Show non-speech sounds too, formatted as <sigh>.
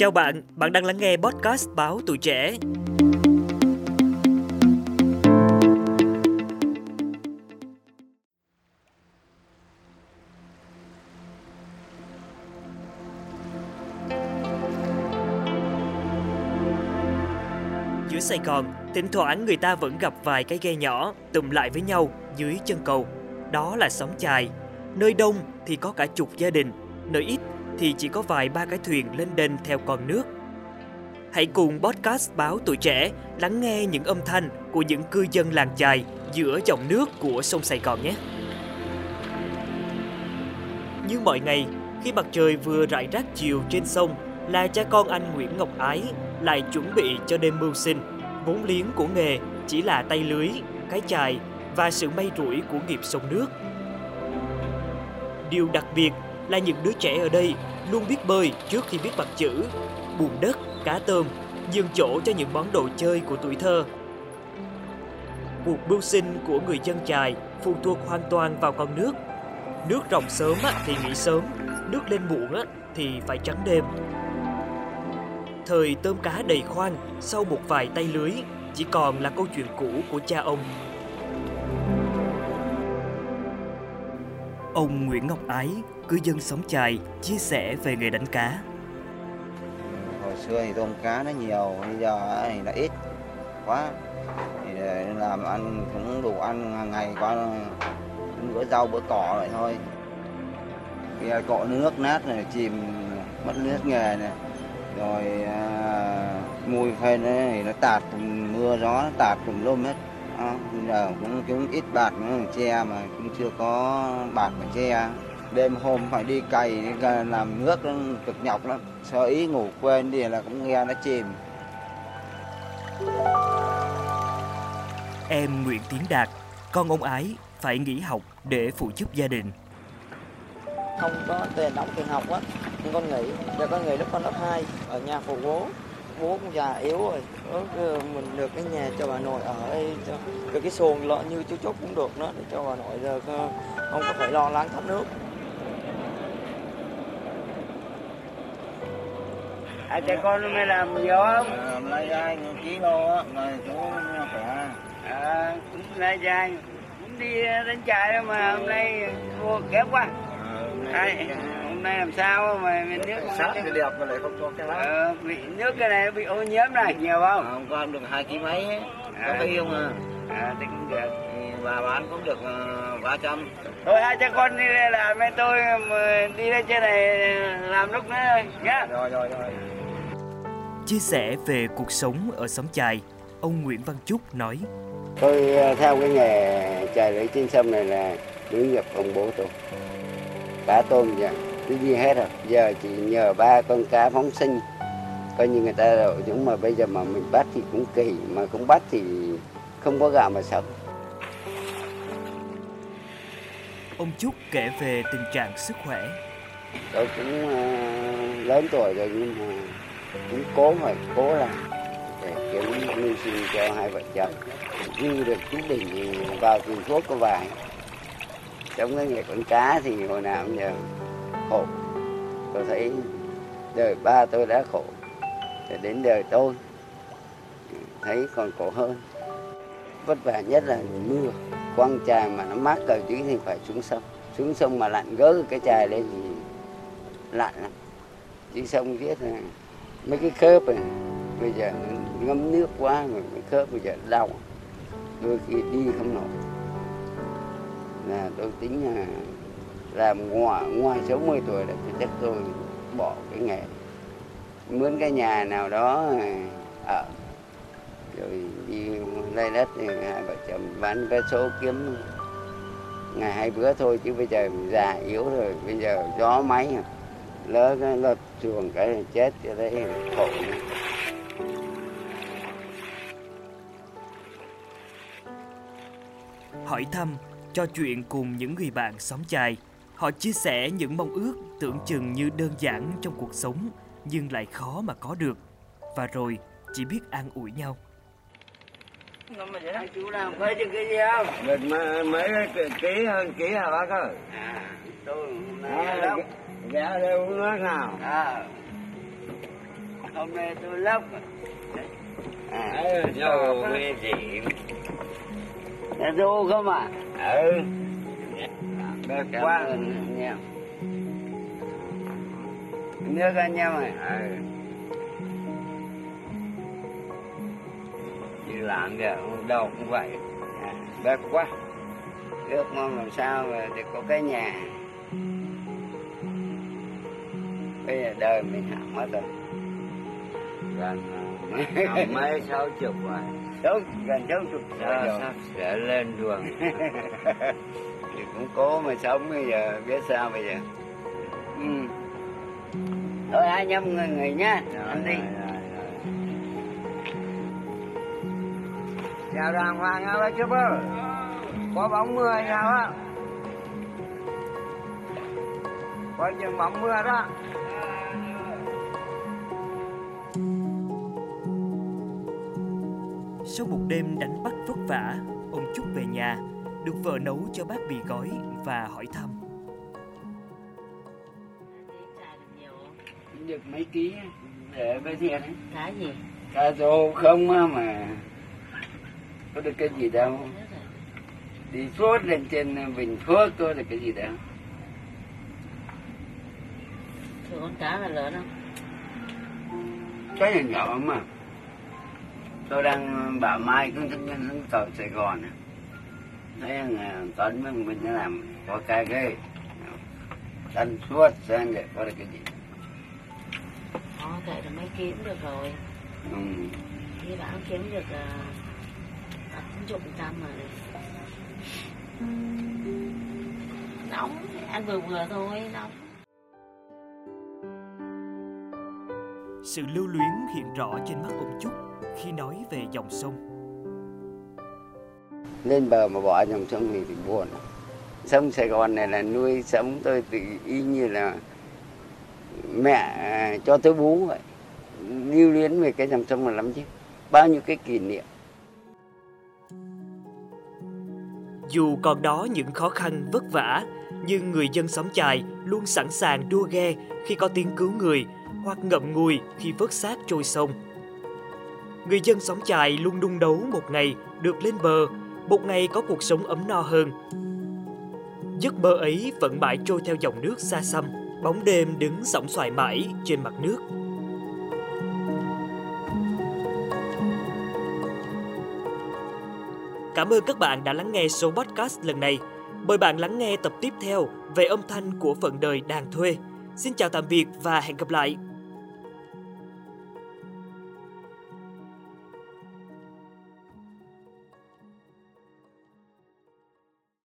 Chào bạn, bạn đang lắng nghe podcast báo tuổi trẻ. Giữa Sài Gòn, thỉnh thoảng người ta vẫn gặp vài cái ghe nhỏ tụm lại với nhau dưới chân cầu. Đó là sóng chài. Nơi đông thì có cả chục gia đình, nơi ít thì chỉ có vài ba cái thuyền lên đên theo con nước. Hãy cùng podcast báo tuổi trẻ lắng nghe những âm thanh của những cư dân làng chài giữa dòng nước của sông Sài Gòn nhé. Như mọi ngày, khi mặt trời vừa rải rác chiều trên sông, là cha con anh Nguyễn Ngọc Ái lại chuẩn bị cho đêm mưu sinh. Vốn liếng của nghề chỉ là tay lưới, cái chài và sự may rủi của nghiệp sông nước. Điều đặc biệt là những đứa trẻ ở đây luôn biết bơi trước khi biết mặt chữ, bùn đất, cá tôm, dường chỗ cho những món đồ chơi của tuổi thơ. Cuộc mưu sinh của người dân chài phụ thuộc hoàn toàn vào con nước. Nước ròng sớm thì nghỉ sớm, nước lên muộn thì phải trắng đêm. Thời tôm cá đầy khoang sau một vài tay lưới chỉ còn là câu chuyện cũ của cha ông. Ông Nguyễn Ngọc Ái, cư dân sống chài, chia sẻ về nghề đánh cá. Hồi xưa thì tôm cá nó nhiều, bây giờ thì nó ít quá. Thì ờ, làm ăn cũng đủ ăn hàng ngày qua bữa rau bữa cỏ vậy thôi. Bây cọ nước nát này chìm mất nước nghề này rồi à, mùi phên ấy, thì nó tạt cùng mưa gió nó tạt cùng lum hết à, bây giờ cũng kiếm ít bạt nữa che mà cũng chưa có bạt mà che. Đêm hôm phải đi cày làm nước cực nhọc lắm. Sợ ý ngủ quên đi là cũng nghe nó chìm. Em Nguyễn Tiến Đạt, con ông Ái phải nghỉ học để phụ giúp gia đình. không có tiền đóng tiền học á nhưng con nghỉ giờ con nghỉ lúc con lớp 2 ở nhà phụ bố bố cũng già yếu rồi. Ước, ừ, mình được cái nhà cho bà nội ở đây cho được cái xuồng lọ như chú chốt cũng được nữa để cho bà nội giờ ờ, không có phải lo lắng thoát nước. À, cha con mới làm gì không? à, lấy ai ký lô á rồi chú khỏe À, cũng lai dài cũng đi đánh chài đâu mà hôm nay mua kém quá. Ai, hôm nay làm sao mà mình nước sắc thì đẹp mà lại không cho cái lắm ờ, bị nước cái này bị ô nhiễm này nhiều không? hôm qua được hai ký mấy ấy. có À. cái yêu mà À, thì cũng được. bà bán cũng được ba trăm Thôi hai cha con đi đây làm với tôi mà đi lên trên này làm lúc nữa thôi nhá. rồi rồi rồi Chia sẻ về cuộc sống ở xóm chài, ông Nguyễn Văn Chúc nói Tôi ờ, theo cái nghề chài lưới trên sông này là nối nghiệp ông bố tôi. Cá tôm vậy, cái gì hết rồi. Giờ chỉ nhờ ba con cá phóng sinh. Coi như người ta rồi, nhưng mà bây giờ mà mình bắt thì cũng kỳ, mà không bắt thì không có gạo mà sống. Ông Chúc kể về tình trạng sức khỏe. Tôi cũng ờ, lớn tuổi rồi nhưng mà cũng cố phải cố làm để kiếm mưu sinh cho hai vợ chồng. Dư được đỉnh thì vào tiền thuốc có vài. Trong cái nghề con cá thì hồi nào cũng giờ khổ. Tôi thấy đời ba tôi đã khổ. Để đến đời tôi thấy còn khổ hơn. Vất vả nhất là mưa. Quăng chài mà nó mát cờ chứ thì phải xuống sông. Xuống sông mà lặn gỡ cái chài lên thì lặn lắm. Chứ sông biết là mấy cái khớp này, bây giờ ngâm nước quá rồi cái khớp bây giờ đau đôi khi đi không nổi là tôi tính là làm ngoài ngoài 60 tuổi là thì chắc tôi bỏ cái nghề mướn cái nhà nào đó ở rồi đi lấy đất thì hai vợ chồng bán vé số kiếm ngày hai bữa thôi chứ bây giờ già yếu rồi bây giờ gió máy lỡ cái lật chuồng cái chết cho đấy khổ nữa. Hỏi thăm, trò chuyện cùng những người bạn xóm chài. Họ chia sẻ những mong ước tưởng chừng như đơn giản trong cuộc sống nhưng lại khó mà có được. Và rồi chỉ biết an ủi nhau. Hai chú làm phơi chừng cái gì không? Mình mấy, mấy cái ký hơn ký hả bác ơi? À, tôi À, lắm. dạ đây uống nước nào? À, hôm nay tôi lóc à đâu nghe gì là đô không à ừ quá. anh em nước anh em ừ. Đi làm được đâu cũng vậy. À, quá. Ước mong làm sao mà được có cái nhà. Bây giờ đời mình hỏng mất rồi. Gần <laughs> mấy sáu chục rồi. Sáu gần sáu chục rồi. sắp sẽ lên đường <laughs> thì cũng cố mà sống bây giờ biết sao bây giờ? Ừ. thôi hai nhâm người người nhá. Anh đi. Chào đàng hoàng á bác chú ơi. Có bóng mưa nào á? Có chừng bóng mưa đó. Sau một đêm đánh bắt vất vả, ông Trúc về nhà, được vợ nấu cho bát mì gói và hỏi thăm. được mấy ký để bây giờ đấy cá gì? Cá rô không á mà. Có được cái gì đâu. Đi suốt lên trên Bình Phước có được cái gì đâu. Thường con cá là lớn không cái này nhỏ mà. Tôi đang bảo mai cứ thân nhân xuống tàu Sài Gòn à. Thấy thằng à, Tuấn với mình nó làm có cái ghê. Đánh suốt xem để có được cái gì. Đó, kệ là mấy kiếm được rồi. Ừ. Khi bán kiếm được tám chục phần trăm rồi Nóng, ăn vừa vừa thôi, nóng. Sự lưu luyến hiện rõ trên mắt ông Trúc khi nói về dòng sông lên bờ mà bỏ dòng sông thì, thì buồn. Sông Sài Gòn này là nuôi sống tôi thì y như là mẹ à, cho tôi bú vậy. Lưu luyến về cái dòng sông là lắm chứ. Bao nhiêu cái kỷ niệm. Dù còn đó những khó khăn vất vả, nhưng người dân xóm chài luôn sẵn sàng đua ghe khi có tiếng cứu người hoặc ngậm ngùi khi vớt xác trôi sông. Người dân xóm chài luôn đung đấu một ngày được lên bờ, một ngày có cuộc sống ấm no hơn. Giấc mơ ấy vẫn mãi trôi theo dòng nước xa xăm, bóng đêm đứng sóng xoài mãi trên mặt nước. Cảm ơn các bạn đã lắng nghe số podcast lần này. Mời bạn lắng nghe tập tiếp theo về âm thanh của phận đời đàn thuê. Xin chào tạm biệt và hẹn gặp lại